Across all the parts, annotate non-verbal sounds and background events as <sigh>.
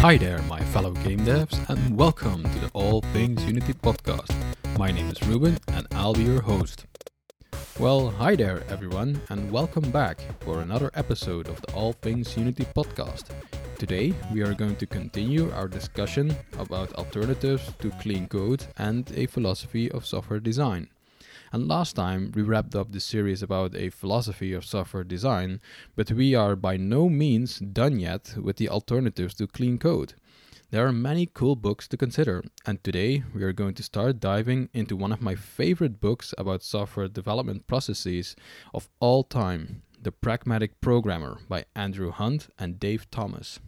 Hi there, my fellow game devs, and welcome to the All Things Unity podcast. My name is Ruben, and I'll be your host. Well, hi there, everyone, and welcome back for another episode of the All Things Unity podcast. Today, we are going to continue our discussion about alternatives to clean code and a philosophy of software design. And last time we wrapped up the series about a philosophy of software design, but we are by no means done yet with the alternatives to clean code. There are many cool books to consider, and today we are going to start diving into one of my favorite books about software development processes of all time The Pragmatic Programmer by Andrew Hunt and Dave Thomas.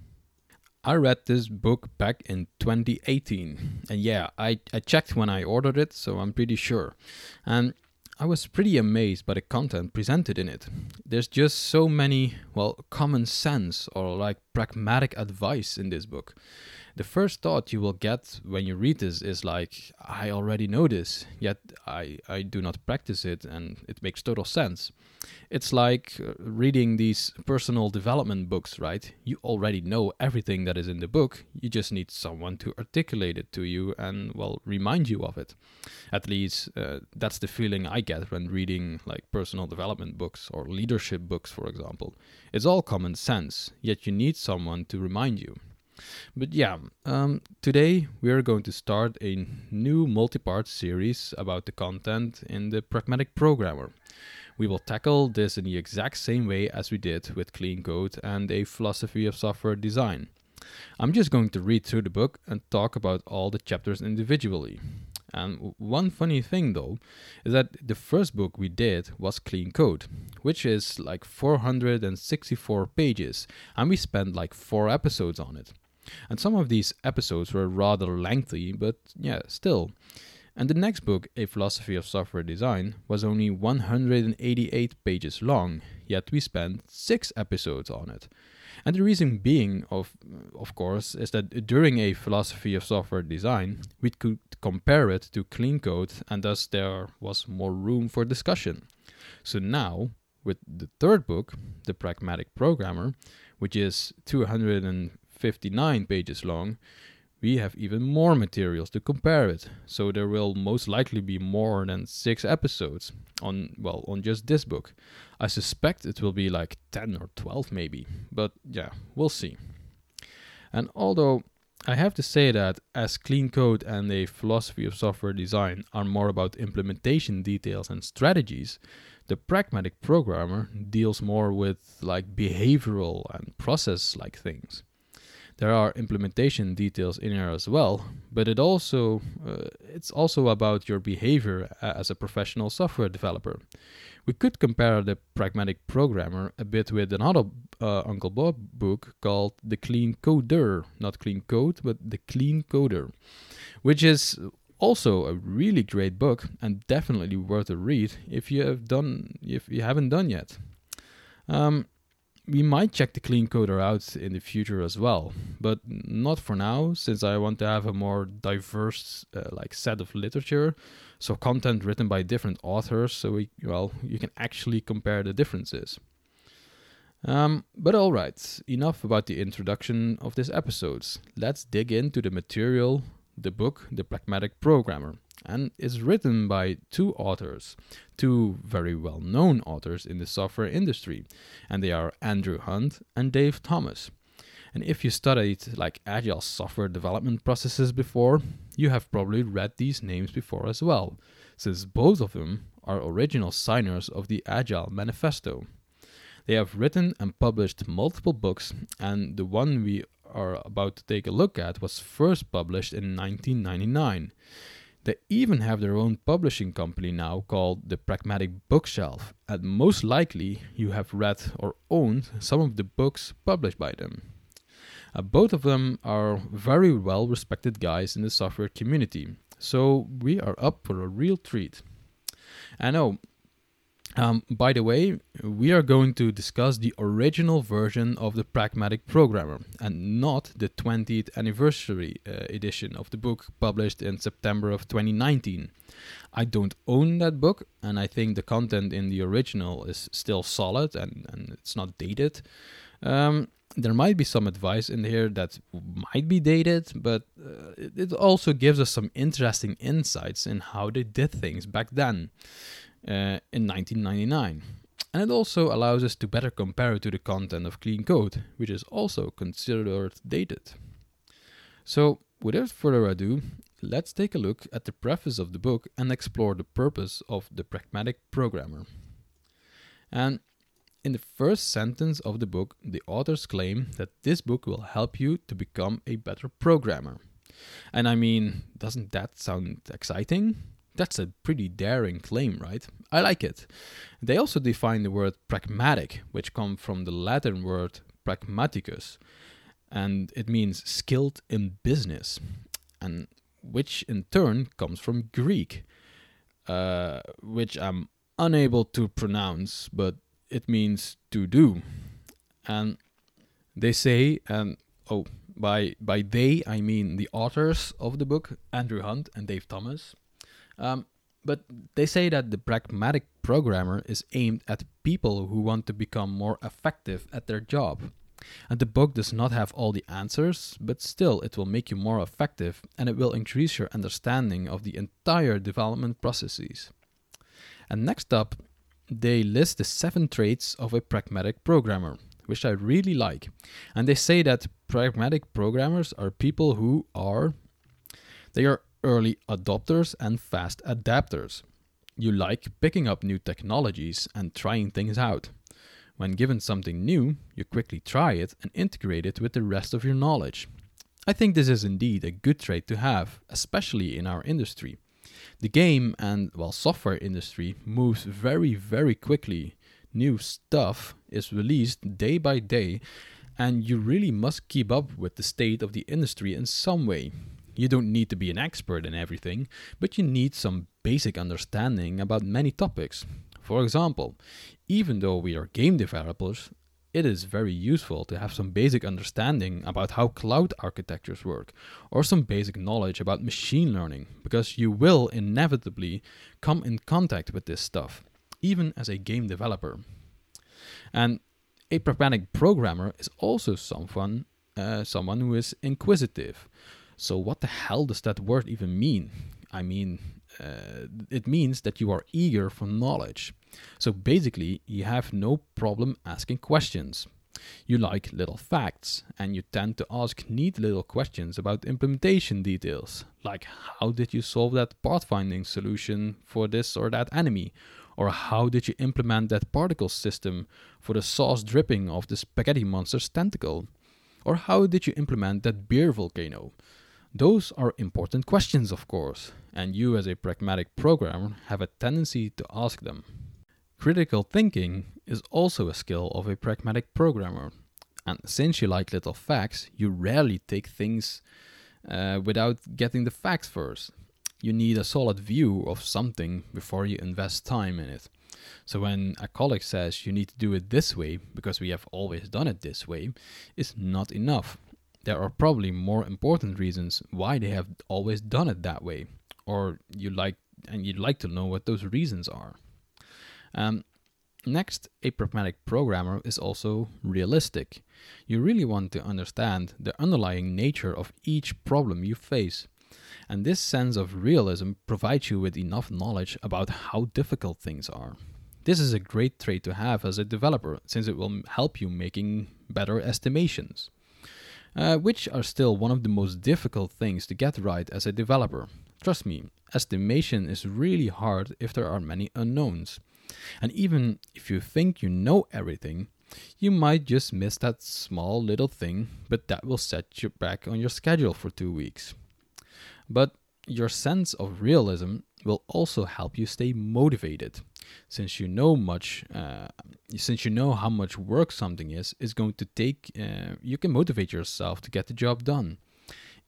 I read this book back in 2018, and yeah, I, I checked when I ordered it, so I'm pretty sure. And I was pretty amazed by the content presented in it. There's just so many, well, common sense or like pragmatic advice in this book the first thought you will get when you read this is like, I already know this, yet I, I do not practice it, and it makes total sense. It's like uh, reading these personal development books, right? You already know everything that is in the book, you just need someone to articulate it to you and, well, remind you of it. At least uh, that's the feeling I get when reading like personal development books or leadership books, for example. It's all common sense, yet you need someone to remind you. But yeah, um, today we are going to start a new multi part series about the content in the Pragmatic Programmer. We will tackle this in the exact same way as we did with Clean Code and a philosophy of software design. I'm just going to read through the book and talk about all the chapters individually. And one funny thing though is that the first book we did was Clean Code, which is like 464 pages, and we spent like four episodes on it. And some of these episodes were rather lengthy, but yeah, still. And the next book, A Philosophy of Software Design, was only 188 pages long, yet we spent 6 episodes on it. And the reason being, of, of course, is that during a philosophy of software design, we could compare it to clean code, and thus there was more room for discussion. So now, with the third book, The Pragmatic Programmer, which is 200 59 pages long, we have even more materials to compare it. So there will most likely be more than 6 episodes on well, on just this book. I suspect it will be like 10 or 12 maybe, but yeah, we'll see. And although I have to say that as clean code and a philosophy of software design are more about implementation details and strategies, the pragmatic programmer deals more with like behavioral and process like things. There are implementation details in here as well, but it also uh, it's also about your behavior as a professional software developer. We could compare the pragmatic programmer a bit with another uh, Uncle Bob book called The Clean Coder, not Clean Code, but The Clean Coder, which is also a really great book and definitely worth a read if you have done if you haven't done yet. Um, we might check the clean coder out in the future as well, but not for now, since I want to have a more diverse uh, like set of literature, so content written by different authors, so we well you can actually compare the differences. Um, but all right, enough about the introduction of this episode. Let's dig into the material, the book, The Pragmatic Programmer and is written by two authors, two very well known authors in the software industry, and they are Andrew Hunt and Dave Thomas. And if you studied like agile software development processes before, you have probably read these names before as well, since both of them are original signers of the Agile Manifesto. They have written and published multiple books, and the one we are about to take a look at was first published in 1999. They even have their own publishing company now called the Pragmatic Bookshelf, and most likely you have read or owned some of the books published by them. Uh, both of them are very well respected guys in the software community, so we are up for a real treat. I know um, by the way, we are going to discuss the original version of the Pragmatic Programmer and not the 20th anniversary uh, edition of the book published in September of 2019. I don't own that book, and I think the content in the original is still solid and, and it's not dated. Um, there might be some advice in here that might be dated, but uh, it, it, also gives us some interesting insights in how they did things back then uh, in 1999. And it also allows us to better compare it to the content of clean code, which is also considered dated. So, without further ado, let's take a look at the preface of the book and explore the purpose of the pragmatic programmer. And in the first sentence of the book, the authors claim that this book will help you to become a better programmer. And I mean, doesn't that sound exciting? That's a pretty daring claim, right? I like it. They also define the word pragmatic, which comes from the Latin word pragmaticus, and it means skilled in business, and which in turn comes from Greek, uh, which I'm unable to pronounce, but it means to do. And they say, and oh, by by they I mean the authors of the book, Andrew Hunt and Dave Thomas. Um, but they say that the pragmatic programmer is aimed at people who want to become more effective at their job. And the book does not have all the answers, but still it will make you more effective and it will increase your understanding of the entire development processes. And next up, they list the seven traits of a pragmatic programmer, which I really like. And they say that pragmatic programmers are people who are they are early adopters and fast adapters. You like picking up new technologies and trying things out. When given something new, you quickly try it and integrate it with the rest of your knowledge. I think this is indeed a good trait to have, especially in our industry. The game and well software industry moves very very quickly. New stuff is released day by day and you really must keep up with the state of the industry in some way. You don't need to be an expert in everything, but you need some basic understanding about many topics. For example, even though we are game developers, it is very useful to have some basic understanding about how cloud architectures work, or some basic knowledge about machine learning, because you will inevitably come in contact with this stuff, even as a game developer. And a pragmatic programmer is also someone, uh, someone who is inquisitive. So, what the hell does that word even mean? I mean, uh, it means that you are eager for knowledge. So basically, you have no problem asking questions. You like little facts, and you tend to ask neat little questions about implementation details, like how did you solve that pathfinding solution for this or that enemy, or how did you implement that particle system for the sauce dripping of the spaghetti monster's tentacle, or how did you implement that beer volcano. Those are important questions, of course, and you, as a pragmatic programmer, have a tendency to ask them. Critical thinking is also a skill of a pragmatic programmer, and since you like little facts, you rarely take things uh, without getting the facts first. You need a solid view of something before you invest time in it. So when a colleague says you need to do it this way because we have always done it this way, is not enough there are probably more important reasons why they have always done it that way, or you like and you'd like to know what those reasons are. Um, next, a pragmatic programmer is also realistic. You really want to understand the underlying nature of each problem you face. And this sense of realism provides you with enough knowledge about how difficult things are. This is a great trait to have as a developer since it will help you making better estimations uh, which are still one of the most difficult things to get right as a developer. Trust me, estimation is really hard if there are many unknowns. And even if you think you know everything, you might just miss that small little thing, but that will set you back on your schedule for two weeks. But your sense of realism will also help you stay motivated since you know much uh, since you know how much work something is is going to take uh, you can motivate yourself to get the job done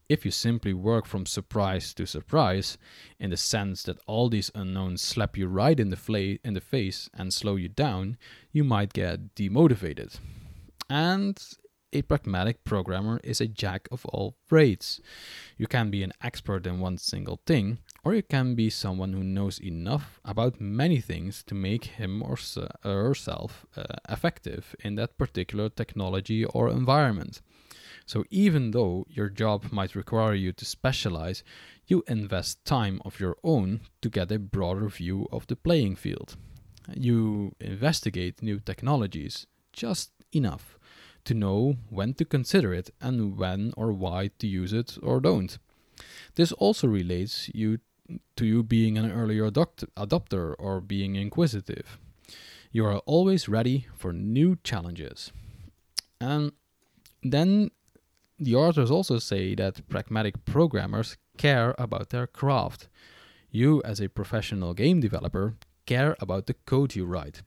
if you simply work from surprise to surprise in the sense that all these unknowns slap you right in the fla- in the face and slow you down you might get demotivated and a pragmatic programmer is a jack of all trades. You can be an expert in one single thing, or you can be someone who knows enough about many things to make him or herself uh, effective in that particular technology or environment. So, even though your job might require you to specialize, you invest time of your own to get a broader view of the playing field. You investigate new technologies just enough to know when to consider it and when or why to use it or don't. This also relates you to you being an early adopt- adopter or being inquisitive. You are always ready for new challenges. And then the authors also say that pragmatic programmers care about their craft. You, as a professional game developer, care about the code you write.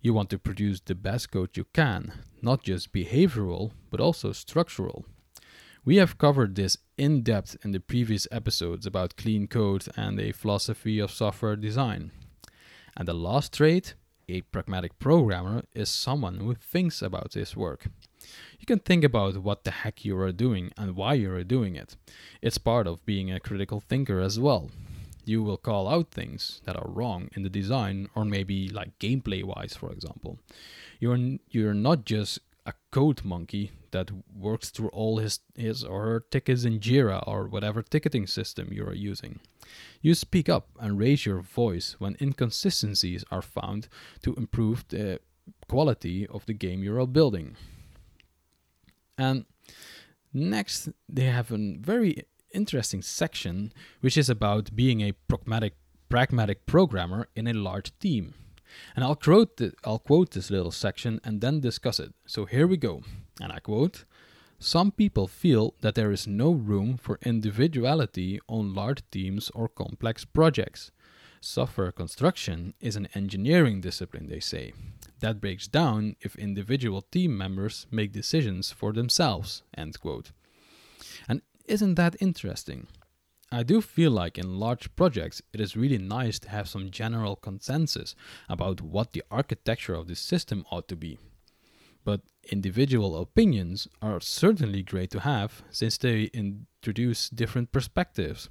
You want to produce the best code you can, not just behavioral, but also structural. We have covered this in depth in the previous episodes about clean code and a philosophy of software design. And the last trait, a pragmatic programmer, is someone who thinks about his work. You can think about what the heck you are doing and why you are doing it. It's part of being a critical thinker as well. You will call out things that are wrong in the design or maybe like gameplay wise for example. You're you're not just a code monkey that works through all his, his or her tickets in Jira or whatever ticketing system you are using. You speak up and raise your voice when inconsistencies are found to improve the quality of the game you are building. And next, they have a very interesting section which is about being a pragmatic pragmatic programmer in a large team. And I'll quote, the, I'll quote this little section and then discuss it. So here we go. And I quote Some people feel that there is no room for individuality on large teams or complex projects. Software construction is an engineering discipline, they say. That breaks down if individual team members make decisions for themselves. End quote. And isn't that interesting? I do feel like in large projects, it is really nice to have some general consensus about what the architecture of the system ought to be. But individual opinions are certainly great to have since they introduce different perspectives.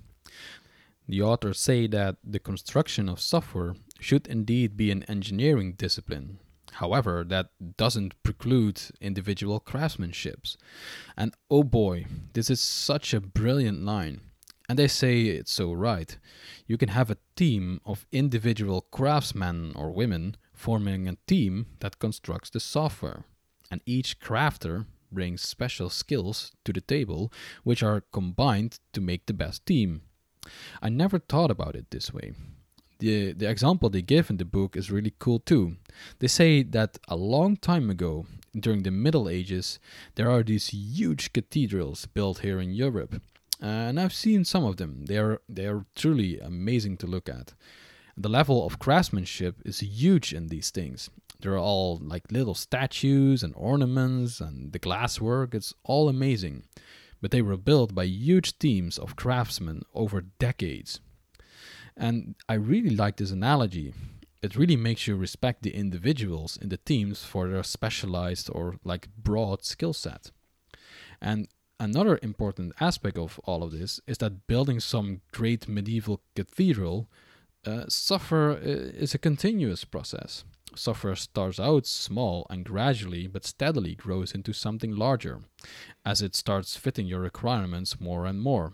The authors say that the construction of software should indeed be an engineering discipline. However, that doesn't preclude individual craftsmanships. And oh boy, this is such a brilliant line. And they say it's so right. You can have a team of individual craftsmen or women forming a team that constructs the software. And each crafter brings special skills to the table, which are combined to make the best team. I never thought about it this way. The, the example they give in the book is really cool too. They say that a long time ago, during the Middle Ages, there are these huge cathedrals built here in Europe Uh, and I've seen some of them. They are they are truly amazing to look at. The level of craftsmanship is huge in these things. They're all like little statues and ornaments, and the glasswork. It's all amazing, but they were built by huge teams of craftsmen over decades. And I really like this analogy. It really makes you respect the individuals in the teams for their specialized or like broad skill set. And Another important aspect of all of this is that building some great medieval cathedral uh, software uh, is a continuous process. Software starts out small and gradually but steadily grows into something larger as it starts fitting your requirements more and more.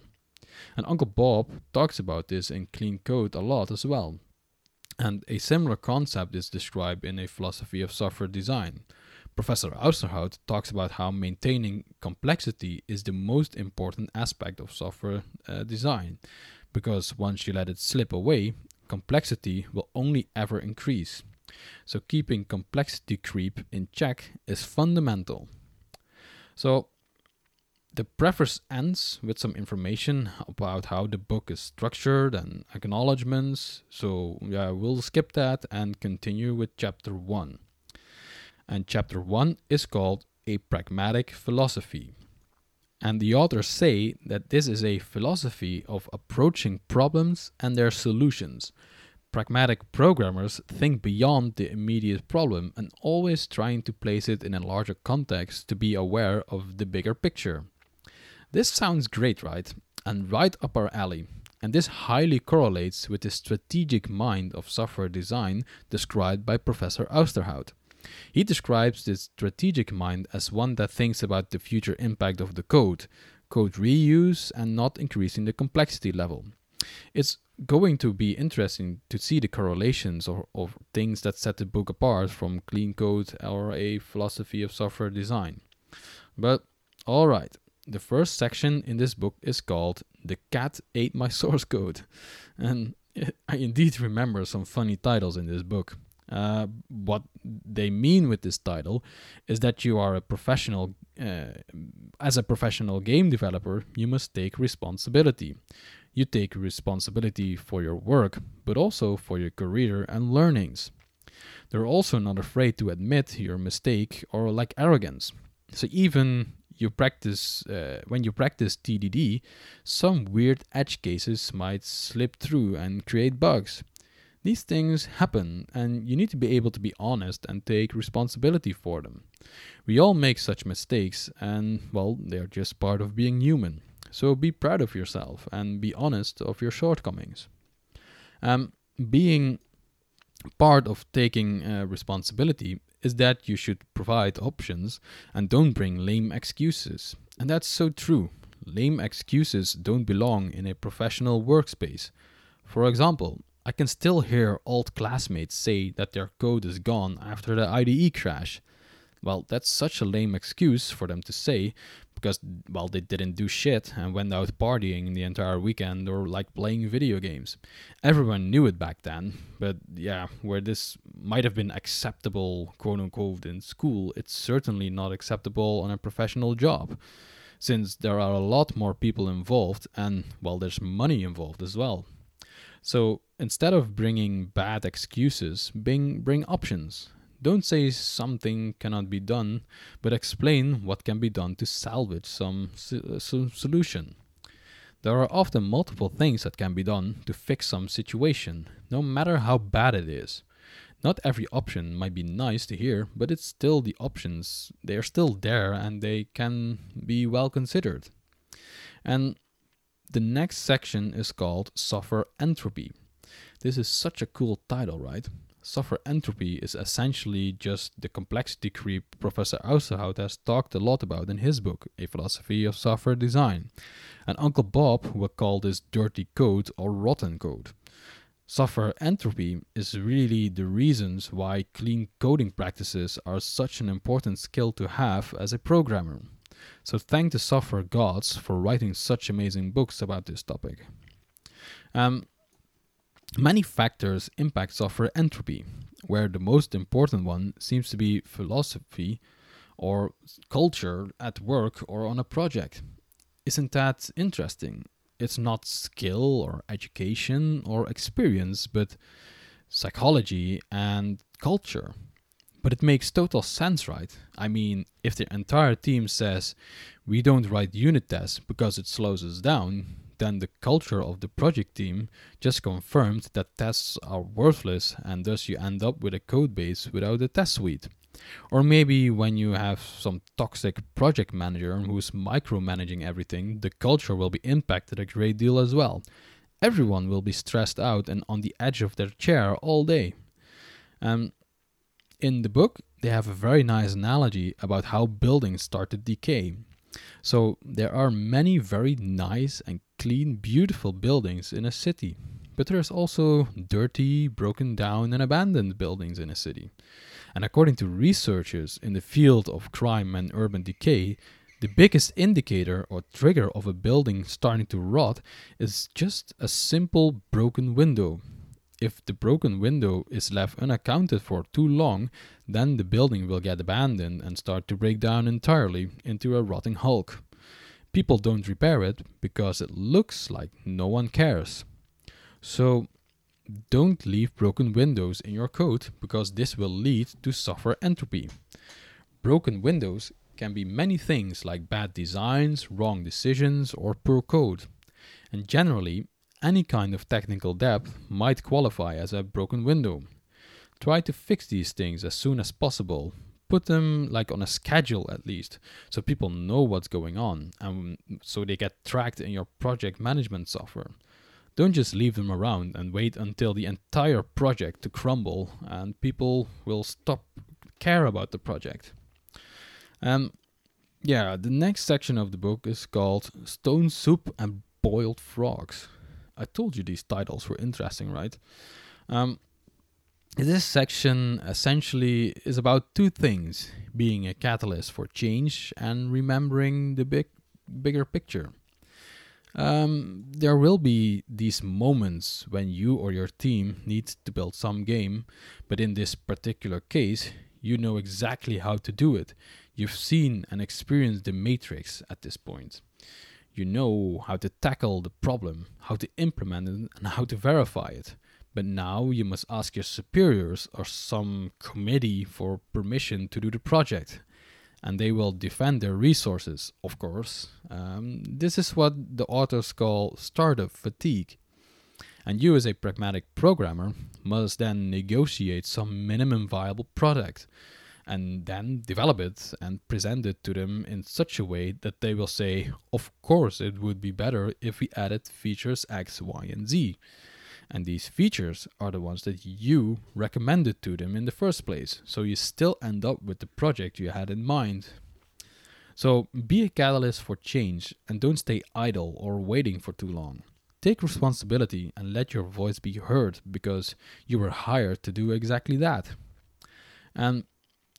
And Uncle Bob talks about this in Clean Code a lot as well. And a similar concept is described in a philosophy of software design, Professor Ousterhout talks about how maintaining complexity is the most important aspect of software uh, design, because once you let it slip away, complexity will only ever increase. So, keeping complexity creep in check is fundamental. So, the preface ends with some information about how the book is structured and acknowledgements. So, yeah, we'll skip that and continue with chapter 1 and chapter 1 is called A Pragmatic Philosophy. And the authors say that this is a philosophy of approaching problems and their solutions. Pragmatic programmers think beyond the immediate problem and always trying to place it in a larger context to be aware of the bigger picture. This sounds great, right? And right up our alley. And this highly correlates with the strategic mind of software design described by Professor Ousterhout. He describes this strategic mind as one that thinks about the future impact of the code, code reuse, and not increasing the complexity level. It's going to be interesting to see the correlations or of things that set the book apart from clean code or a philosophy of software design. But alright, the first section in this book is called The Cat Ate My <laughs> Source Code. And <laughs> I indeed remember some funny titles in this book. Uh, what they mean with this title is that you are a professional, uh, as a professional game developer, you must take responsibility. You take responsibility for your work, but also for your career and learnings. They're also not afraid to admit your mistake or lack arrogance. So even you practice uh, when you practice TDD, some weird edge cases might slip through and create bugs. These things happen, and you need to be able to be honest and take responsibility for them. We all make such mistakes, and well, they're just part of being human. So be proud of yourself and be honest of your shortcomings. Um, being part of taking uh, responsibility is that you should provide options and don't bring lame excuses. And that's so true. Lame excuses don't belong in a professional workspace. For example, I can still hear old classmates say that their code is gone after the IDE crash. Well, that's such a lame excuse for them to say because, well, they didn't do shit and went out partying the entire weekend or like playing video games. Everyone knew it back then, but yeah, where this might have been acceptable, quote unquote, in school, it's certainly not acceptable on a professional job since there are a lot more people involved and, well, there's money involved as well. So instead of bringing bad excuses, bring, bring options. Don't say something cannot be done, but explain what can be done to salvage some, some uh, solution. There are often multiple things that can be done to fix some situation, no matter how bad it is. Not every option might be nice to hear, but it's still the options. They are still there and they can be well considered. And the next section is called Software Entropy. This is such a cool title, right? Software entropy is essentially just the complexity creep Professor Ousterhout has talked a lot about in his book, A Philosophy of Software Design. And Uncle Bob would call this dirty code or rotten code. Software entropy is really the reasons why clean coding practices are such an important skill to have as a programmer. So thank the software gods for writing such amazing books about this topic. Um, many factors impact software entropy, where the most important one seems to be philosophy or culture at work or on a project. Isn't that interesting? It's not skill or education or experience, but psychology and culture. But it makes total sense, right? I mean, if the entire team says we don't write unit tests because it slows us down, then the culture of the project team just confirmed that tests are worthless and thus you end up with a code base without a test suite. Or maybe when you have some toxic project manager who's micromanaging everything, the culture will be impacted a great deal as well. Everyone will be stressed out and on the edge of their chair all day. Um, in the book, they have a very nice analogy about how buildings start to decay. So there are many very nice and clean, beautiful buildings in a city, but there's also dirty, broken down, and abandoned buildings in a city. And according to researchers in the field of crime and urban decay, the biggest indicator or trigger of a building starting to rot is just a simple broken window if the broken window is left unaccounted for too long, then the building will get abandoned and start to break down entirely into a rotting hulk. People don't repair it because it looks like no one cares. So, don't leave broken windows in your code because this will lead to software entropy. Broken windows can be many things like bad designs, wrong decisions, or poor code. And generally, any kind of technical debt might qualify as a broken window. Try to fix these things as soon as possible. Put them like on a schedule at least, so people know what's going on and so they get tracked in your project management software. Don't just leave them around and wait until the entire project to crumble and people will stop care about the project. Um, yeah, the next section of the book is called Stone Soup and Boiled Frogs. I told you these titles were interesting, right? Um, this section essentially is about two things being a catalyst for change and remembering the big bigger picture. Um, there will be these moments when you or your team needs to build some game, but in this particular case, you know exactly how to do it. You've seen and experienced the matrix at this point. You know how to tackle the problem, how to implement it, and how to verify it. But now you must ask your superiors or some committee for permission to do the project. And they will defend their resources, of course. Um, this is what the authors call startup fatigue. And you, as a pragmatic programmer, must then negotiate some minimum viable product and then develop it and present it to them in such a way that they will say, Of course, it would be better if we added features X, Y, and Z. And these features are the ones that you recommended to them in the first place. So you still end up with the project you had in mind. So be a catalyst for change and don't stay idle or waiting for too long. Take responsibility and let your voice be heard because you were hired to do exactly that. And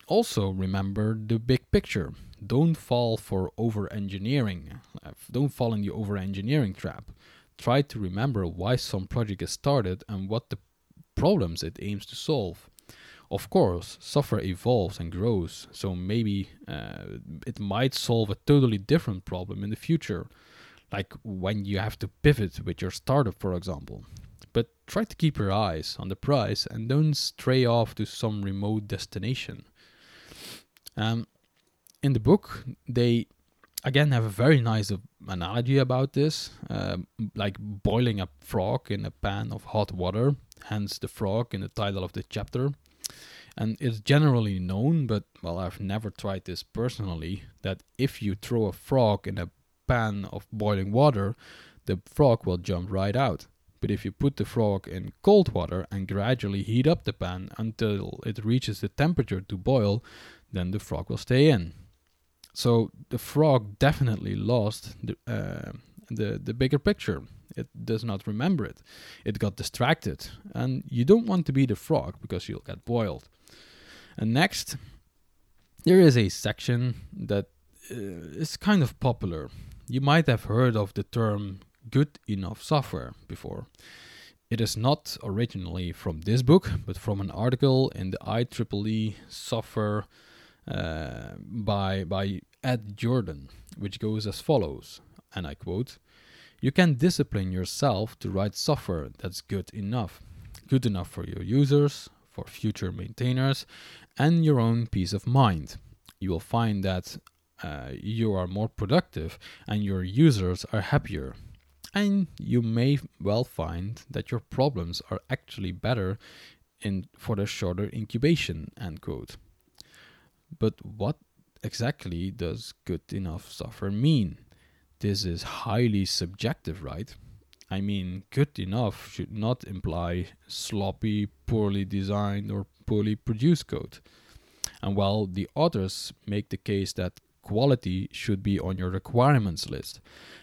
also remember the big picture. Don't fall for over engineering. Don't fall in the over engineering trap. Try to remember why some project is started and what the problems it aims to solve. Of course, software evolves and grows, so maybe uh, it might solve a totally different problem in the future, like when you have to pivot with your startup, for example. But try to keep your eyes on the prize and don't stray off to some remote destination. Um, in the book, they again have a very nice analogy about this, uh, like boiling a frog in a pan of hot water, hence the frog in the title of the chapter. And it's generally known, but well, I've never tried this personally, that if you throw a frog in a pan of boiling water, the frog will jump right out. But if you put the frog in cold water and gradually heat up the pan until it reaches the temperature to boil, then the frog will stay in. So the frog definitely lost the, uh, the, the bigger picture. It does not remember it. It got distracted. And you don't want to be the frog because you'll get boiled. And next, there is a section that uh, is kind of popular. You might have heard of the term good enough software before. It is not originally from this book, but from an article in the IEEE software uh, by, by Ed Yourdon, which goes as follows, and I quote, You can discipline yourself to write software that's good enough. Good enough for your users, for future maintainers, and your own peace of mind. You will find that uh, you are more productive and your users are happier. And you may well find that your problems are actually better in for the shorter incubation. End quote. But what exactly does good enough software mean? This is highly subjective, right? I mean, good enough should not imply sloppy, poorly designed, or poorly produced code. And while the authors make the case that quality should be on your requirements list,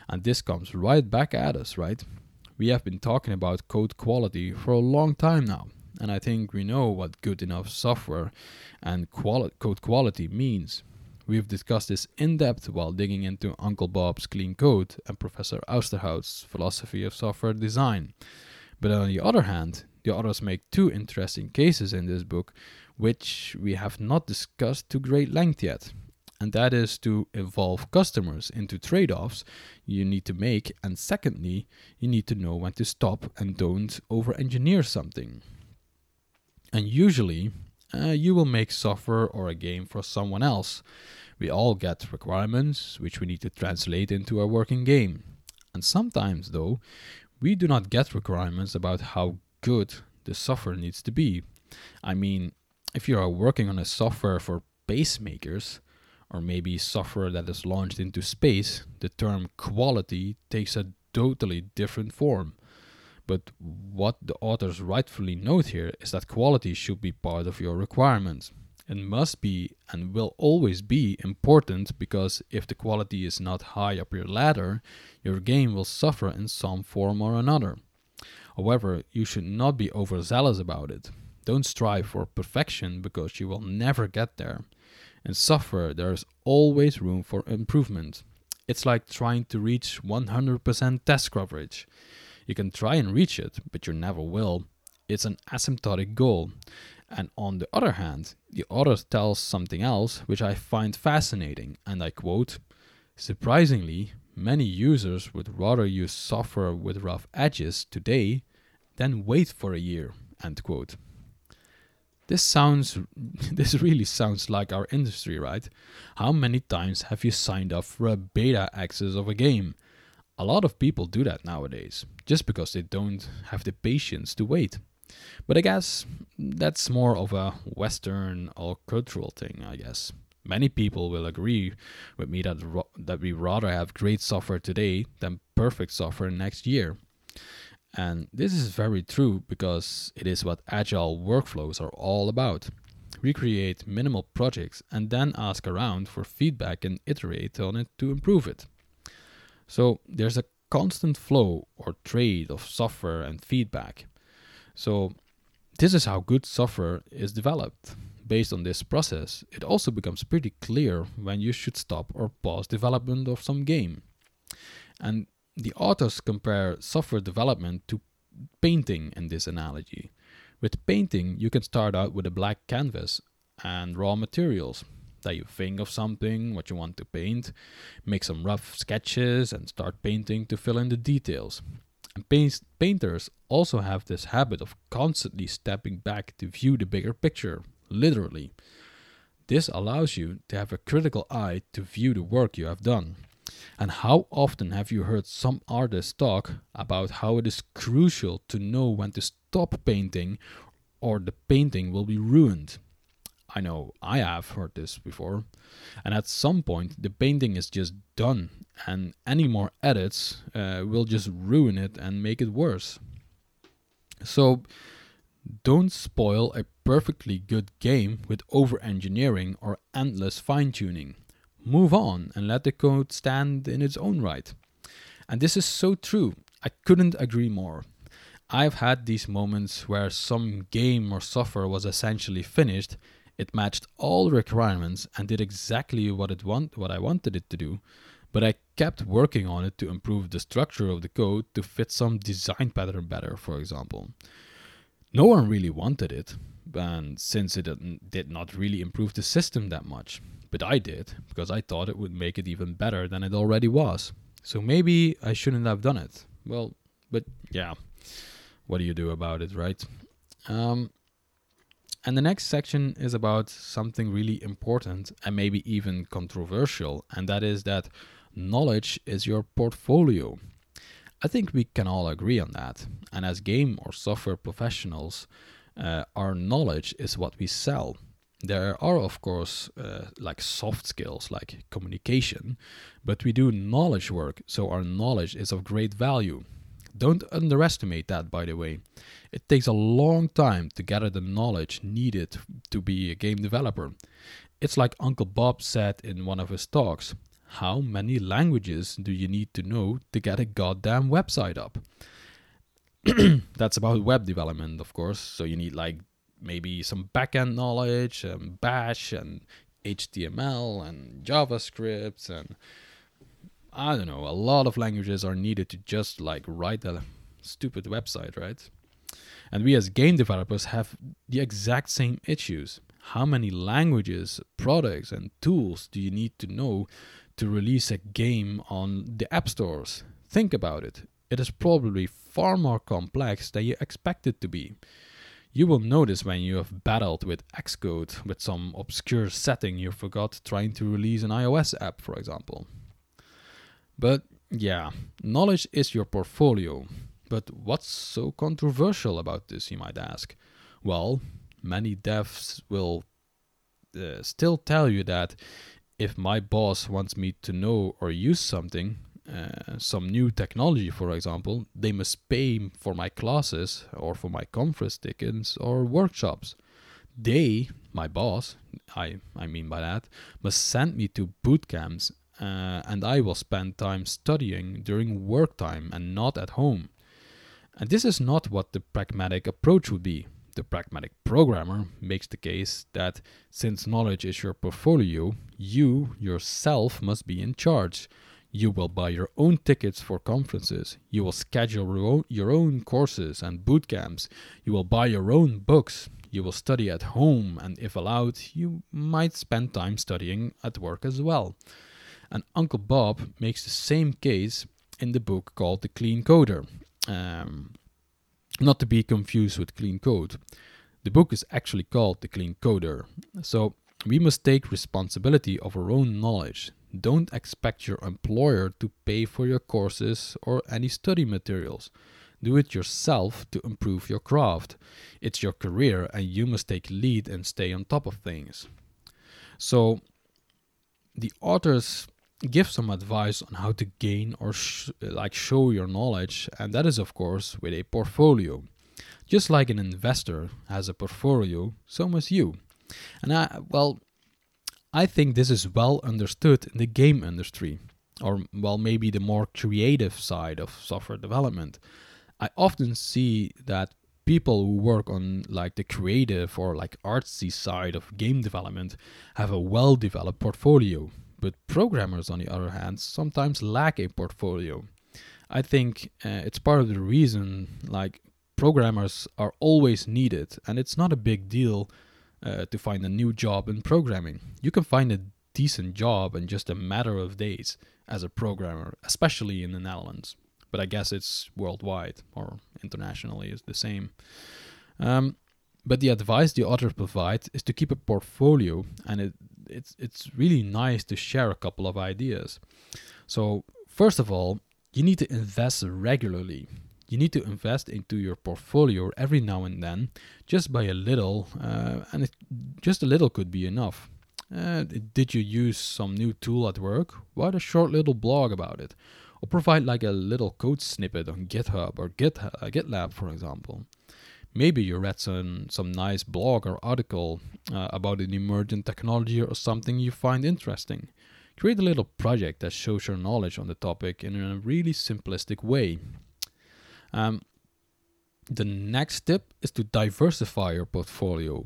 and this comes right back at us, right? We have been talking about code quality for a long time now, and I think we know what good enough software and quali- code quality means. We've discussed this in depth while digging into Uncle Bob's Clean Code and Professor Ousterhout's philosophy of software design. But on the other hand, the authors make two interesting cases in this book, which we have not discussed to great length yet. And that is to involve customers into trade offs you need to make. And secondly, you need to know when to stop and don't over engineer something. And usually, uh, you will make software or a game for someone else. We all get requirements which we need to translate into a working game. And sometimes, though, we do not get requirements about how good the software needs to be. I mean, if you are working on a software for pacemakers, or maybe software that is launched into space, the term quality takes a totally different form. But what the authors rightfully note here is that quality should be part of your requirements. It must be and will always be important because if the quality is not high up your ladder, your game will suffer in some form or another. However, you should not be overzealous about it. Don't strive for perfection because you will never get there. In software, there is always room for improvement. It's like trying to reach 100% test coverage. You can try and reach it, but you never will. It's an asymptotic goal. And on the other hand, the author tells something else which I find fascinating, and I quote Surprisingly, many users would rather use software with rough edges today than wait for a year. End quote. This sounds <laughs> this really sounds like our industry, right? How many times have you signed up for a beta access of a game? A lot of people do that nowadays, just because they don't have the patience to wait. But I guess that's more of a Western or cultural thing, I guess. Many people will agree with me that, ro- that we rather have great software today than perfect software next year. And this is very true because it is what agile workflows are all about. We create minimal projects and then ask around for feedback and iterate on it to improve it. So there's a constant flow or trade of software and feedback. So, this is how good software is developed. Based on this process, it also becomes pretty clear when you should stop or pause development of some game. And the authors compare software development to painting in this analogy. With painting, you can start out with a blank canvas and raw materials. That you think of something, what you want to paint, make some rough sketches, and start painting to fill in the details. And painters also have this habit of constantly stepping back to view the bigger picture, literally. This allows you to have a critical eye to view the work you have done. And how often have you heard some artists talk about how it is crucial to know when to stop painting or the painting will be ruined? I know I have heard this before. And at some point, the painting is just done, and any more edits uh, will just ruin it and make it worse. So, don't spoil a perfectly good game with over engineering or endless fine tuning. Move on and let the code stand in its own right. And this is so true. I couldn't agree more. I've had these moments where some game or software was essentially finished it matched all requirements and did exactly what it want what I wanted it to do, but I kept working on it to improve the structure of the code to fit some design pattern better, for example. No one really wanted it, and since it did not really improve the system that much, but I did because I thought it would make it even better than it already was. So maybe I shouldn't have done it. Well, but yeah, what do you do about it, right? Um, and the next section is about something really important and maybe even controversial, and that is that knowledge is your portfolio. I think we can all agree on that. And as game or software professionals, uh, our knowledge is what we sell. There are, of course, uh, like soft skills like communication, but we do knowledge work, so our knowledge is of great value. Don't underestimate that, by the way. It takes a long time to gather the knowledge needed to be a game developer. It's like Uncle Bob said in one of his talks How many languages do you need to know to get a goddamn website up? <clears throat> That's about web development, of course. So you need like maybe some backend knowledge, and Bash, and HTML, and JavaScript, and I don't know, a lot of languages are needed to just like write a stupid website, right? And we as game developers have the exact same issues. How many languages, products, and tools do you need to know to release a game on the app stores? Think about it. It is probably far more complex than you expect it to be. You will notice when you have battled with Xcode with some obscure setting you forgot trying to release an iOS app, for example. But yeah, knowledge is your portfolio. But what's so controversial about this, you might ask? Well, many devs will uh, still tell you that if my boss wants me to know or use something, uh, some new technology, for example, they must pay for my classes or for my conference tickets or workshops. They, my boss, I, I mean by that, must send me to boot camps uh, and I will spend time studying during work time and not at home. And this is not what the pragmatic approach would be. The pragmatic programmer makes the case that since knowledge is your portfolio, you yourself must be in charge. You will buy your own tickets for conferences. You will schedule your own courses and boot camps. You will buy your own books. You will study at home, and if allowed, you might spend time studying at work as well. And Uncle Bob makes the same case in the book called The Clean Coder. Um, not to be confused with Clean Code. The book is actually called The Clean Coder. So we must take responsibility of our own knowledge. Don't expect your employer to pay for your courses or any study materials. Do it yourself to improve your craft. It's your career and you must take lead and stay on top of things. So the authors give some advice on how to gain or sh- like show your knowledge and that is of course with a portfolio. Just like an investor has a portfolio so must you. And i well i think this is well understood in the game industry or well maybe the more creative side of software development. I often see that people who work on like the creative or like artsy side of game development have a well developed portfolio but programmers, on the other hand, sometimes lack a portfolio. I think uh, it's part of the reason like programmers are always needed, and it's not a big deal uh, to find a new job in programming. You can find a decent job in just a matter of days as a programmer, especially in the Netherlands. But I guess it's worldwide or internationally is the same. Um, but the advice the authors provide is to keep a portfolio, and it it's it's really nice to share a couple of ideas. So first of all, you need to invest regularly. You need to invest into your portfolio every now and then, just by a little, uh, and it, just a little could be enough. Uh, did you use some new tool at work? Write a short little blog about it, or provide like a little code snippet on GitHub or Git, uh, GitLab, for example. Maybe you read some, some nice blog or article uh, about an emergent technology or something you find interesting. Create a little project that shows your knowledge on the topic in a really simplistic way. Um, the next tip is to diversify your portfolio.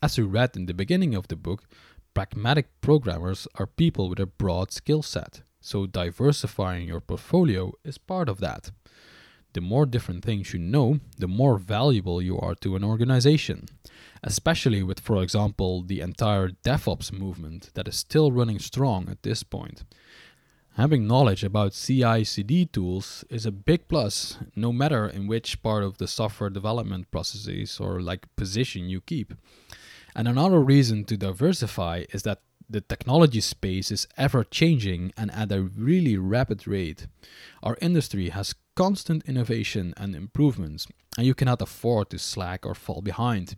As we read in the beginning of the book, pragmatic programmers are people with a broad skill set, so diversifying your portfolio is part of that the more different things you know, the more valuable you are to an organization. Especially with, for example, the entire DevOps movement that is still running strong at this point. Having knowledge about CI CD tools is a big plus, no matter in which part of the software development processes or like position you keep. And another reason to diversify is that the technology space is ever changing and at a really rapid rate. Our industry has constant innovation and improvements, and you cannot afford to slack or fall behind.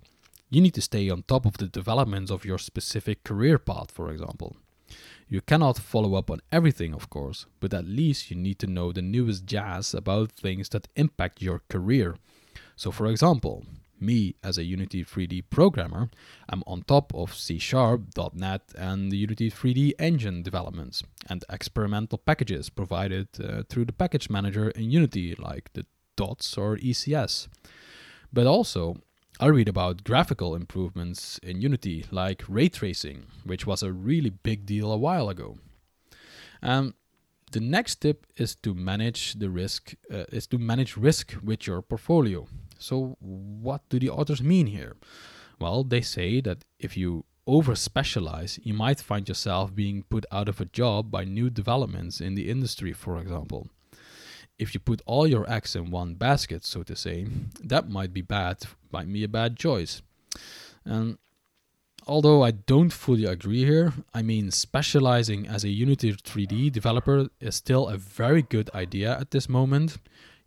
You need to stay on top of the developments of your specific career path, for example. You cannot follow up on everything, of course, but at least you need to know the newest jazz about things that impact your career. So, for example, me as a Unity 3D programmer, I'm on top of C Sharp, .NET, and the Unity 3D engine developments and experimental packages provided uh, through the package manager in Unity, like the DOTS or ECS. But also, I read about graphical improvements in Unity, like ray tracing, which was a really big deal a while ago. Um, the next tip is to manage the risk uh, is to manage risk with your portfolio. So, what do the authors mean here? Well, they say that if you over specialize, you might find yourself being put out of a job by new developments in the industry, for example. If you put all your eggs in one basket, so to say, that might be bad, might be a bad choice. And although I don't fully agree here, I mean, specializing as a Unity 3D developer is still a very good idea at this moment.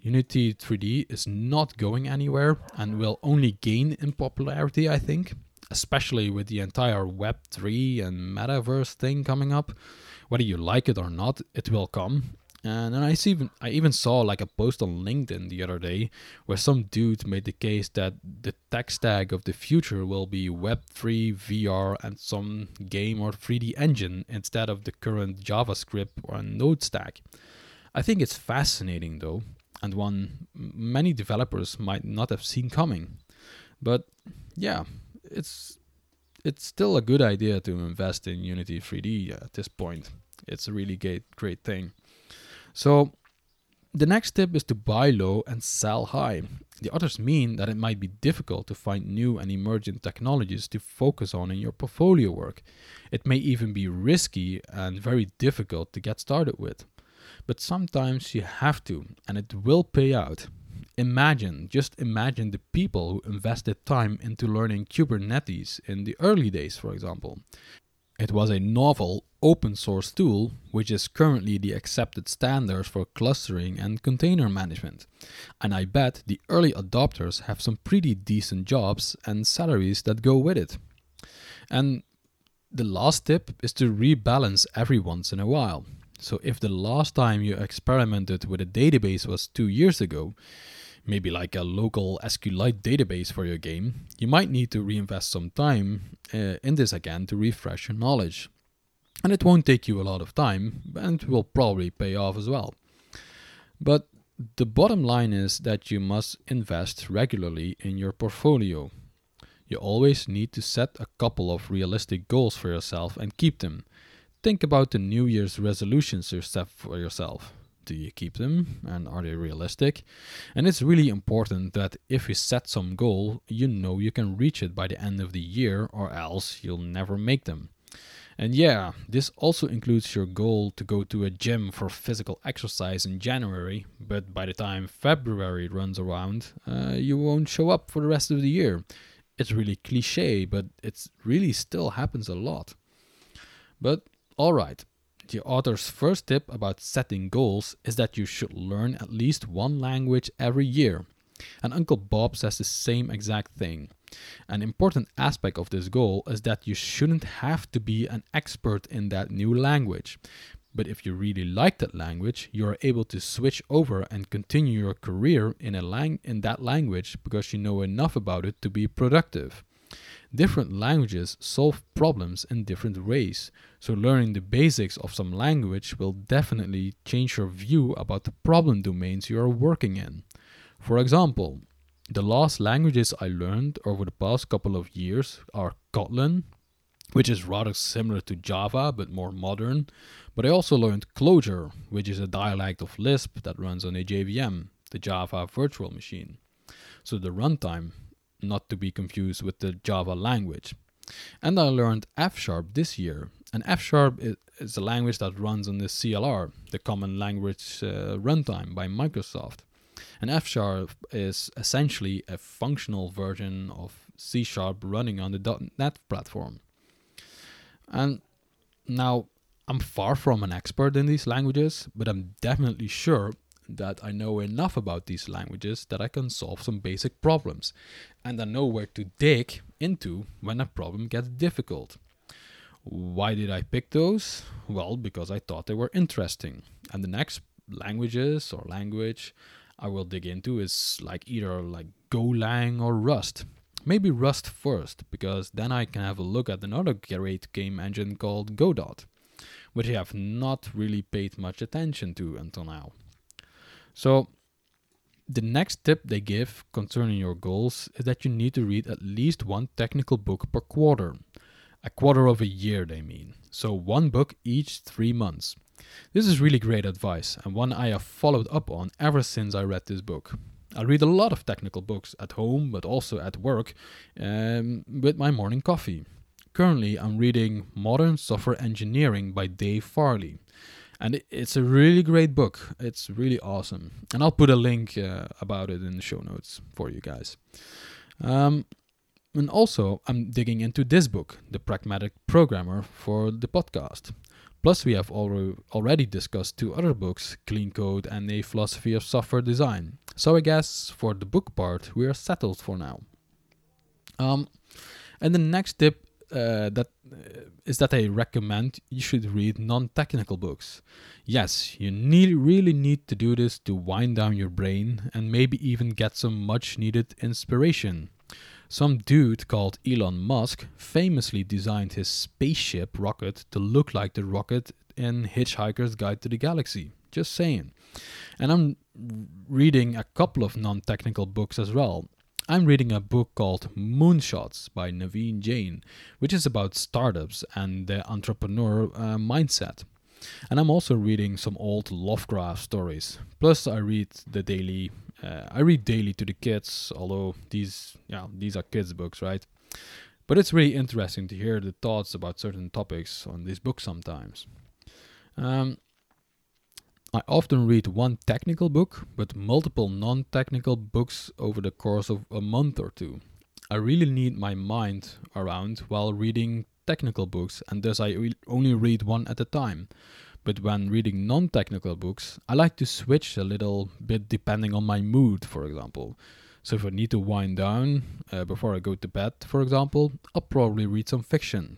Unity 3D is not going anywhere and will only gain in popularity, I think, especially with the entire Web3 and metaverse thing coming up. Whether you like it or not, it will come. And I even I even saw like a post on LinkedIn the other day where some dude made the case that the tech stack of the future will be Web3, VR, and some game or 3D engine instead of the current JavaScript or Node stack. I think it's fascinating though, and one many developers might not have seen coming. But yeah, it's it's still a good idea to invest in Unity 3D at this point. It's a really great great thing. So the next tip is to buy low and sell high. The others mean that it might be difficult to find new and emerging technologies to focus on in your portfolio work. It may even be risky and very difficult to get started with. But sometimes you have to, and it will pay out. Imagine, just imagine the people who invested time into learning Kubernetes in the early days, for example. It was a novel open source tool which is currently the accepted standard for clustering and container management. And I bet the early adopters have some pretty decent jobs and salaries that go with it. And the last tip is to rebalance every once in a while. So if the last time you experimented with a database was 2 years ago, maybe like a local SQLite database for your game, you might need to reinvest some time uh, in this again to refresh your knowledge. And it won't take you a lot of time and will probably pay off as well. But the bottom line is that you must invest regularly in your portfolio. You always need to set a couple of realistic goals for yourself and keep them. Think about the New Year's resolutions you set for yourself do you keep them and are they realistic? And it's really important that if you set some goal, you know you can reach it by the end of the year or else you'll never make them. And yeah, this also includes your goal to go to a gym for physical exercise in January, but by the time February runs around, uh, you won't show up for the rest of the year. It's really cliche, but it really still happens a lot. But alright, the author's first tip about setting goals is that you should learn at least one language every year. And Uncle Bob says the same exact thing. An important aspect of this goal is that you shouldn't have to be an expert in that new language. But if you really like that language, you are able to switch over and continue your career in a lang- in that language because you know enough about it to be productive. Different languages solve problems in different ways, so learning the basics of some language will definitely change your view about the problem domains you are working in. For example, the last languages I learned over the past couple of years are Kotlin, which is rather similar to Java but more modern, but I also learned Clojure, which is a dialect of Lisp that runs on a JVM, the Java Virtual Machine. So the runtime not to be confused with the Java language. And I learned F Sharp this year. And F Sharp is, a language that runs on the CLR, the Common Language uh, Runtime by Microsoft. And F Sharp is essentially a functional version of C Sharp running on the .NET platform. And now I'm far from an expert in these languages, but I'm definitely sure that I know enough about these languages that I can solve some basic problems, and I know where to dig into when a problem gets difficult. Why did I pick those? Well, because I thought they were interesting. And the next languages or language I will dig into is like either like Golang or Rust. Maybe Rust first, because then I can have a look at another great game engine called Godot, which I have not really paid much attention to until now. So, the next tip they give concerning your goals is that you need to read at least one technical book per quarter. A quarter of a year, they mean. So, one book each three months. This is really great advice and one I have followed up on ever since I read this book. I read a lot of technical books at home, but also at work um, with my morning coffee. Currently, I'm reading Modern Software Engineering by Dave Farley and it's a really great book. It's really awesome, and I'll put a link uh, about it in the show notes for you guys. Um, and also, I'm digging into this book, The Pragmatic Programmer, for the podcast. Plus, we have already discussed two other books, Clean Code and A Philosophy of Software Design. So I guess for the book part, we are settled for now. Um, and the next tip uh, that uh, is that they recommend you should read non technical books. Yes, you need, really need to do this to wind down your brain and maybe even get some much needed inspiration. Some dude called Elon Musk famously designed his spaceship rocket to look like the rocket in Hitchhiker's Guide to the Galaxy. Just saying. And I'm reading a couple of non technical books as well. I'm reading a book called Moonshots by Naveen Jain, which is about startups and the entrepreneur uh, mindset. And I'm also reading some old Lovecraft stories. Plus, I read the daily. Uh, I read daily to the kids, although these, yeah, these are kids' books, right? But it's really interesting to hear the thoughts about certain topics on this book sometimes. Um, I often read one technical book, but multiple non technical books over the course of a month or two. I really need my mind around while reading technical books, and thus I re- only read one at a time. But when reading non technical books, I like to switch a little bit depending on my mood, for example. So if I need to wind down uh, before I go to bed, for example, I'll probably read some fiction.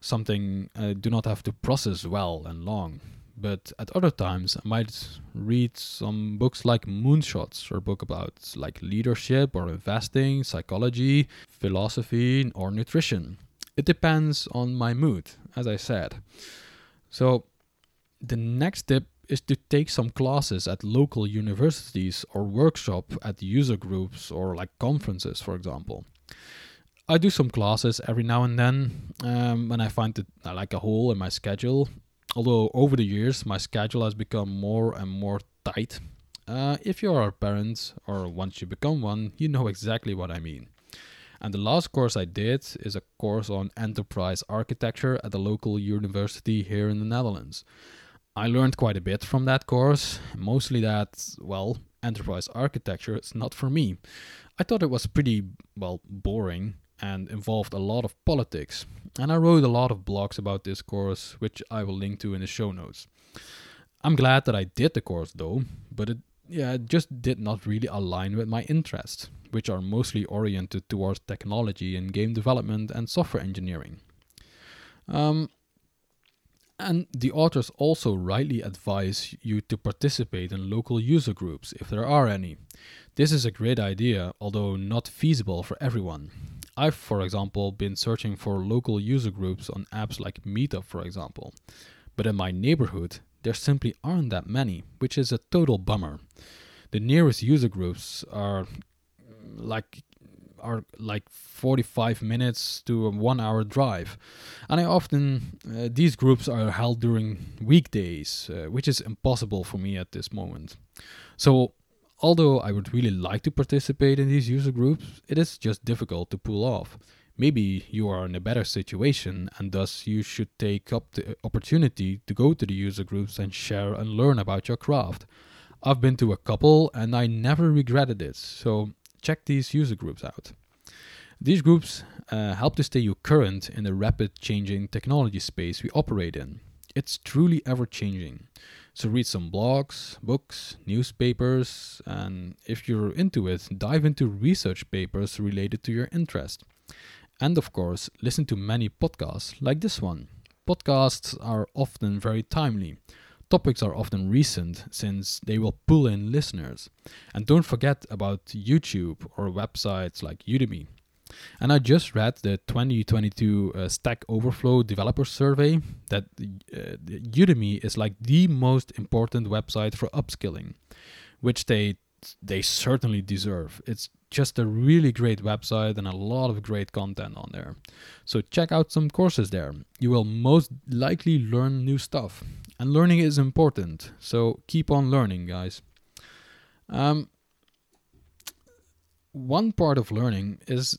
Something I do not have to process well and long. But at other times, I might read some books like Moonshots, or a book about like leadership or investing, psychology, philosophy, or nutrition. It depends on my mood, as I said. So, the next tip is to take some classes at local universities or workshop at user groups or like conferences, for example. I do some classes every now and then um, when I find it like a hole in my schedule although over the years my schedule has become more and more tight. Uh, if you are a parent or once you become one, you know exactly what I mean. And the last course I did is a course on enterprise architecture at a local university here in the Netherlands. I learned quite a bit from that course, mostly that, well, enterprise architecture is not for me. I thought it was pretty, well, boring and involved a lot of politics. And I wrote a lot of blogs about this course, which I will link to in the show notes. I'm glad that I did the course though, but it yeah, it just did not really align with my interests, which are mostly oriented towards technology and game development and software engineering. Um, and the authors also rightly advise you to participate in local user groups if there are any. This is a great idea, although not feasible for everyone. I've, for example, been searching for local user groups on apps like Meetup, for example. But in my neighborhood, there simply aren't that many, which is a total bummer. The nearest user groups are like are like 45 minutes to a one hour drive and i often uh, these groups are held during weekdays uh, which is impossible for me at this moment so Although I would really like to participate in these user groups, it is just difficult to pull off. Maybe you are in a better situation and thus you should take up the opportunity to go to the user groups and share and learn about your craft. I've been to a couple and I never regretted it, so check these user groups out. These groups uh, help to stay you current in the rapid changing technology space we operate in. It's truly ever changing. So read some blogs, books, newspapers, and if you're into it, dive into research papers related to your interest. And of course, listen to many podcasts like this one. Podcasts are often very timely. Topics are often recent since they will pull in listeners. And don't forget about YouTube or websites like Udemy. And I just read the 2022 uh, Stack Overflow developer survey that uh, Udemy is like the most important website for upskilling, which they they certainly deserve. It's just a really great website and a lot of great content on there. So check out some courses there. You will most likely learn new stuff. And learning is important. So keep on learning, guys. Um, one part of learning is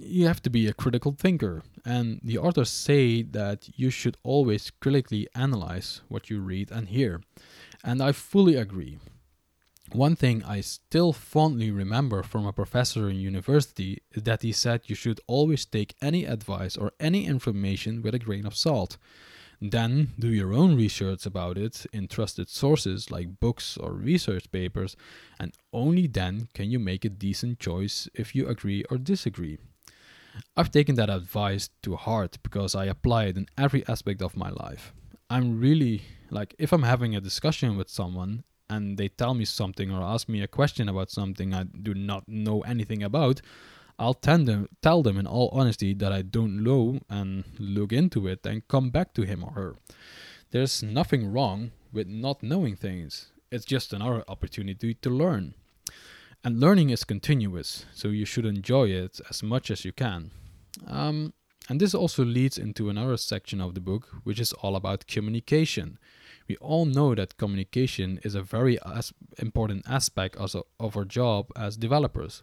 you have to be a critical thinker, and the authors say that you should always critically analyze what you read and hear, and I fully agree. One thing I still fondly remember from a professor in university is that he said you should always take any advice or any information with a grain of salt. Then do your own research about it in trusted sources like books or research papers, and only then can you make a decent choice if you agree or disagree. I've taken that advice to heart because I apply it in every aspect of my life. I'm really like, if I'm having a discussion with someone and they tell me something or ask me a question about something I do not know anything about, I'll tend to tell them in all honesty that I don't know and look into it and come back to him or her. There's nothing wrong with not knowing things. It's just another opportunity to learn. And learning is continuous, so you should enjoy it as much as you can. Um, and this also leads into another section of the book, which is all about communication. We all know that communication is a very as important aspect of our job as developers.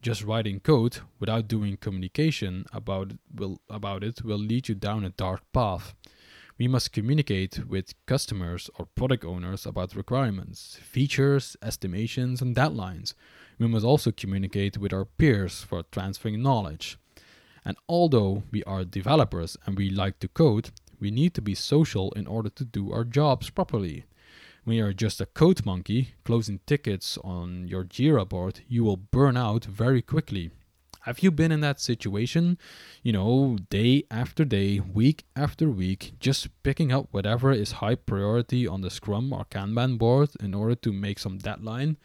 Just writing code without doing communication about will about it will lead you down a dark path. We must communicate with customers or product owners about requirements, features, estimations, and deadlines. We must also communicate with our peers for transferring knowledge. And although we are developers and we like to code, we need to be social in order to do our jobs properly. When you are just a code monkey closing tickets on your Jira board, you will burn out very quickly. Have you been in that situation? You know, day after day, week after week, just picking up whatever is high priority on the Scrum or Kanban board in order to make some deadline,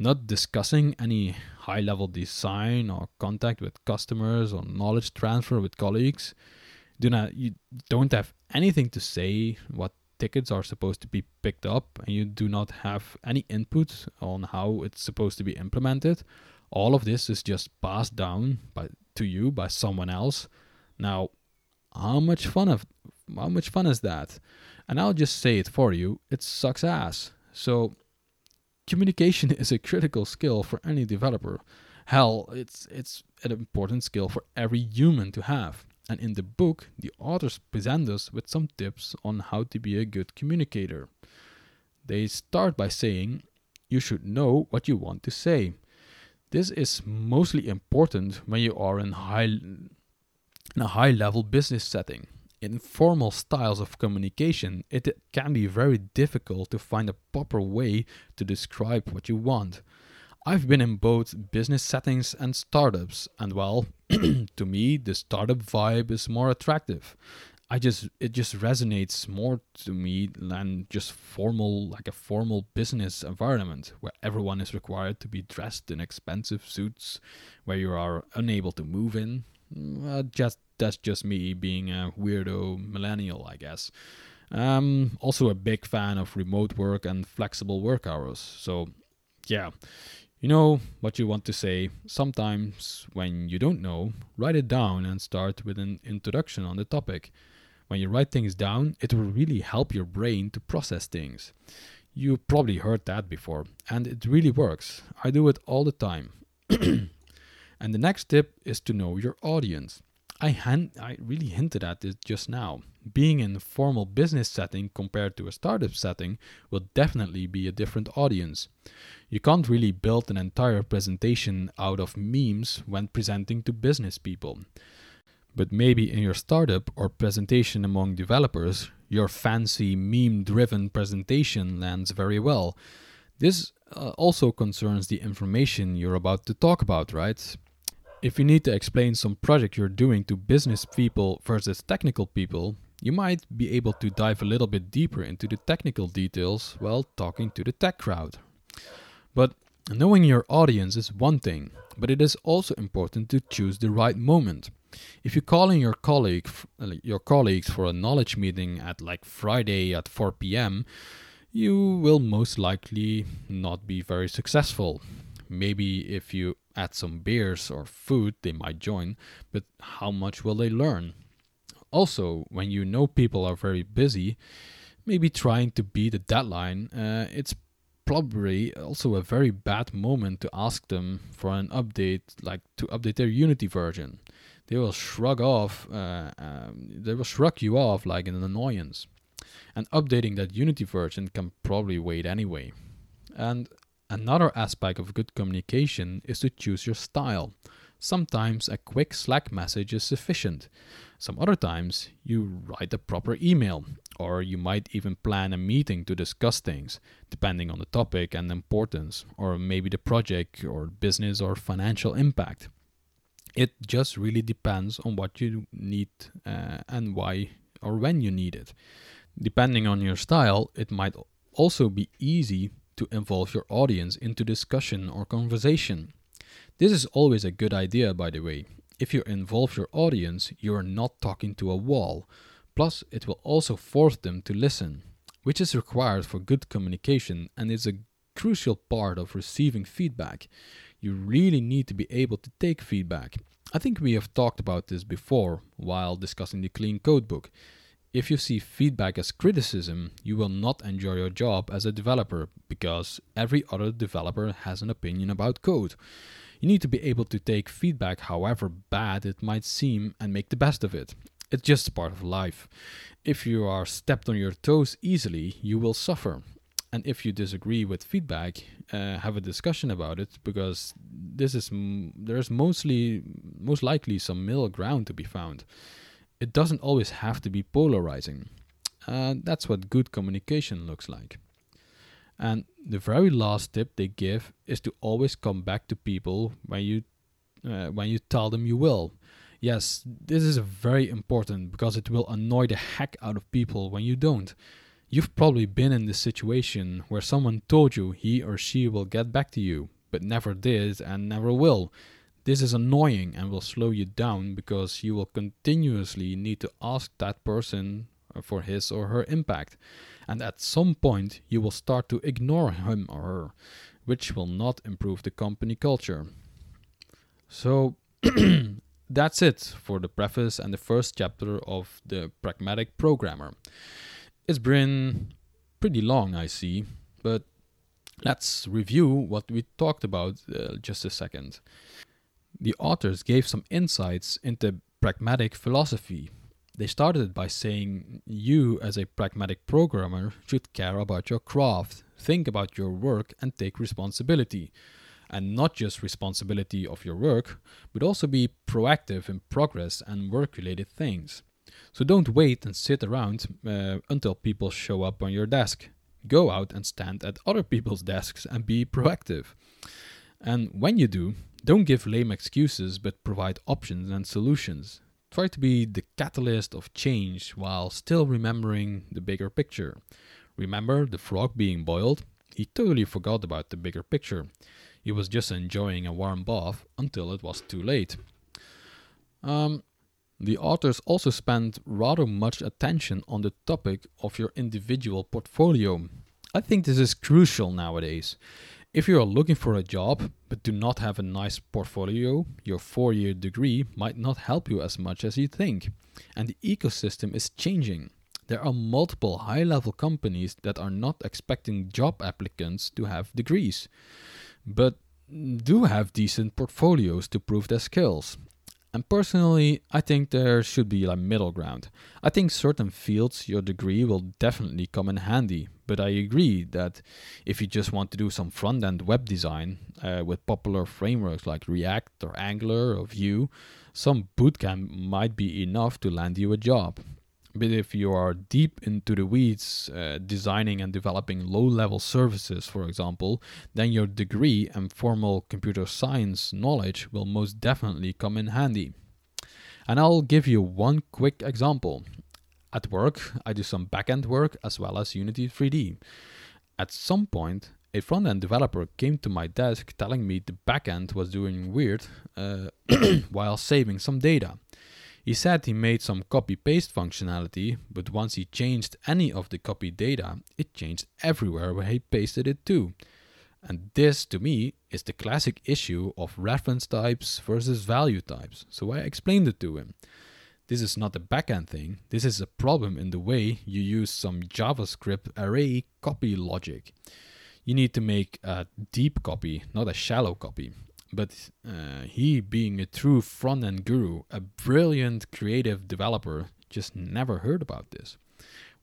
not discussing any high level design or contact with customers or knowledge transfer with colleagues. Do not you don't have anything to say what tickets are supposed to be picked up and you do not have any input on how it's supposed to be implemented. All of this is just passed down by to you by someone else. Now how much fun of how much fun is that? And i'll just say it for you it sucks ass so communication <laughs> is a critical skill for any developer hell it's it's an important skill for every human to have and in the book, the authors present us with some tips on how to be a good communicator. They start by saying, You should know what you want to say. This is mostly important when you are in, high, in a high level business setting. In formal styles of communication, it can be very difficult to find a proper way to describe what you want. I've been in both business settings and startups, and well, <clears throat> to me, the startup vibe is more attractive. I just it just resonates more to me than just formal like a formal business environment where everyone is required to be dressed in expensive suits, where you are unable to move in. Uh, just that's just me being a weirdo millennial, I guess. Um, also a big fan of remote work and flexible work hours. So yeah, you know what you want to say. Sometimes, when you don't know, write it down and start with an introduction on the topic. When you write things down, it will really help your brain to process things. You probably heard that before, and it really works. I do it all the time. <clears throat> and the next tip is to know your audience. I, I really hinted at this just now. Being in a formal business setting compared to a startup setting will definitely be a different audience. You can't really build an entire presentation out of memes when presenting to business people. But maybe in your startup or presentation among developers, your fancy meme driven presentation lands very well. This uh, also concerns the information you're about to talk about, right? If you need to explain some project you're doing to business people versus technical people, you might be able to dive a little bit deeper into the technical details while talking to the tech crowd. But knowing your audience is one thing, but it is also important to choose the right moment. If you call in your colleague uh, your colleagues for a knowledge meeting at like Friday at 4 p.m., you will most likely not be very successful. Maybe if you add some beers or food, they might join, but how much will they learn? Also, when you know people are very busy, maybe trying to beat a deadline, uh, it's probably also a very bad moment to ask them for an update, like to update their Unity version. They will shrug off, uh, um, they will shrug you off like an annoyance. And updating that Unity version can probably wait anyway. And Another aspect of good communication is to choose your style. Sometimes a quick Slack message is sufficient. Some other times you write a proper email, or you might even plan a meeting to discuss things, depending on the topic and importance, or maybe the project or business or financial impact. It just really depends on what you need uh, and why or when you need it. Depending on your style, it might also be easy to involve your audience into discussion or conversation. This is always a good idea, by the way. If you involve your audience, you are not talking to a wall. Plus, it will also force them to listen, which is required for good communication and is a crucial part of receiving feedback. You really need to be able to take feedback. I think we have talked about this before while discussing the Clean Code book. If you see feedback as criticism, you will not enjoy your job as a developer because every other developer has an opinion about code. You need to be able to take feedback, however bad it might seem, and make the best of it. It's just part of life. If you are stepped on your toes easily, you will suffer. And if you disagree with feedback, uh, have a discussion about it because this is m- there's mostly most likely some middle ground to be found it doesn't always have to be polarizing. And that's what good communication looks like. And the very last tip they give is to always come back to people when you uh, when you tell them you will. Yes, this is very important because it will annoy the heck out of people when you don't. You've probably been in this situation where someone told you he or she will get back to you, but never did and never will. This is annoying and will slow you down because you will continuously need to ask that person for his or her impact. And at some point, you will start to ignore him or her, which will not improve the company culture. So, <clears throat> that's it for the preface and the first chapter of The Pragmatic Programmer. It's been pretty long, I see, but let's review what we talked about uh, just a second the authors gave some insights into pragmatic philosophy. They started by saying you, as a pragmatic programmer, should care about your craft, think about your work, and take responsibility. And not just responsibility of your work, but also be proactive in progress and work related things. So don't wait and sit around uh, until people show up on your desk. Go out and stand at other people's desks and be proactive. And when you do, don't give lame excuses, but provide options and solutions. Try to be the catalyst of change while still remembering the bigger picture. Remember the frog being boiled? He totally forgot about the bigger picture. He was just enjoying a warm bath until it was too late. Um, the authors also spend rather much attention on the topic of your individual portfolio. I think this is crucial nowadays. If you are looking for a job but do not have a nice portfolio, your four year degree might not help you as much as you think. And the ecosystem is changing. There are multiple high level companies that are not expecting job applicants to have degrees, but do have decent portfolios to prove their skills. And personally, I think there should be a middle ground. I think certain fields your degree will definitely come in handy, but I agree that if you just want to do some front end web design uh, with popular frameworks like React or Angular or Vue, some bootcamp might be enough to land you a job. But if you are deep into the weeds, uh, designing and developing low level services, for example, then your degree and formal computer science knowledge will most definitely come in handy. And I'll give you one quick example. At work, I do some backend work as well as Unity 3D. At some point, a front end developer came to my desk telling me the backend was doing weird uh, <clears throat> while saving some data. He said he made some copy paste functionality, but once he changed any of the copy data, it changed everywhere where he pasted it to. And this, to me, is the classic issue of reference types versus value types. So I explained it to him. This is not a backend thing, this is a problem in the way you use some JavaScript array copy logic. You need to make a deep copy, not a shallow copy. But uh, he, being a true front end guru, a brilliant creative developer, just never heard about this,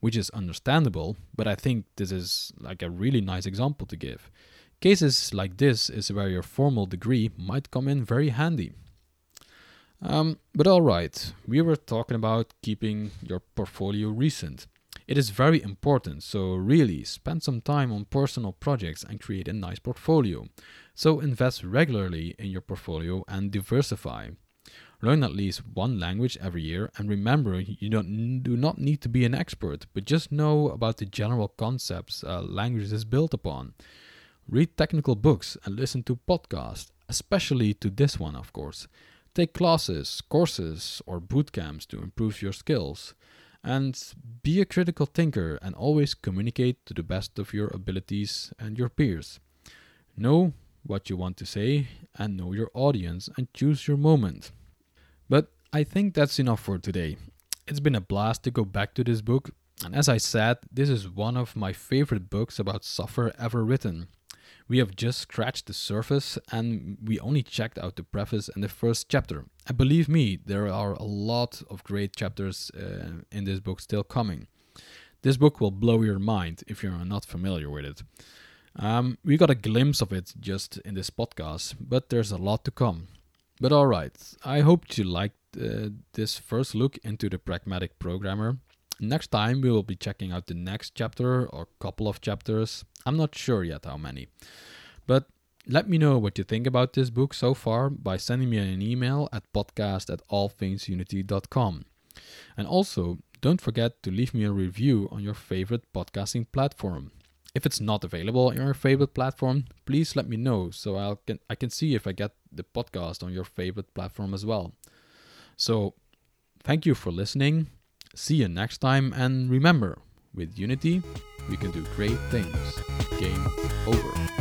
which is understandable. But I think this is like a really nice example to give. Cases like this is where your formal degree might come in very handy. Um, but alright, we were talking about keeping your portfolio recent. It is very important, so really spend some time on personal projects and create a nice portfolio. So invest regularly in your portfolio and diversify. Learn at least one language every year and remember you don't, do not need to be an expert, but just know about the general concepts a language is built upon. Read technical books and listen to podcasts, especially to this one, of course. Take classes, courses, or boot camps to improve your skills. And be a critical thinker and always communicate to the best of your abilities and your peers. Know what you want to say and know your audience and choose your moment. But I think that's enough for today. It's been a blast to go back to this book, and as I said, this is one of my favorite books about software ever written. We have just scratched the surface and we only checked out the preface and the first chapter. And believe me, there are a lot of great chapters uh, in this book still coming. This book will blow your mind if you're not familiar with it. Um, we got a glimpse of it just in this podcast, but there's a lot to come. But alright, I hope you liked uh, this first look into the pragmatic programmer. Next time we will be checking out the next chapter or couple of chapters. I'm not sure yet how many. But let me know what you think about this book so far by sending me an email at podcast at allthingsunity.com. And also, don't forget to leave me a review on your favorite podcasting platform. If it's not available on your favorite platform, please let me know so I can I can see if I get the podcast on your favorite platform as well. So, thank you for listening. See you next time and remember, with Unity, we can do great things. Game over.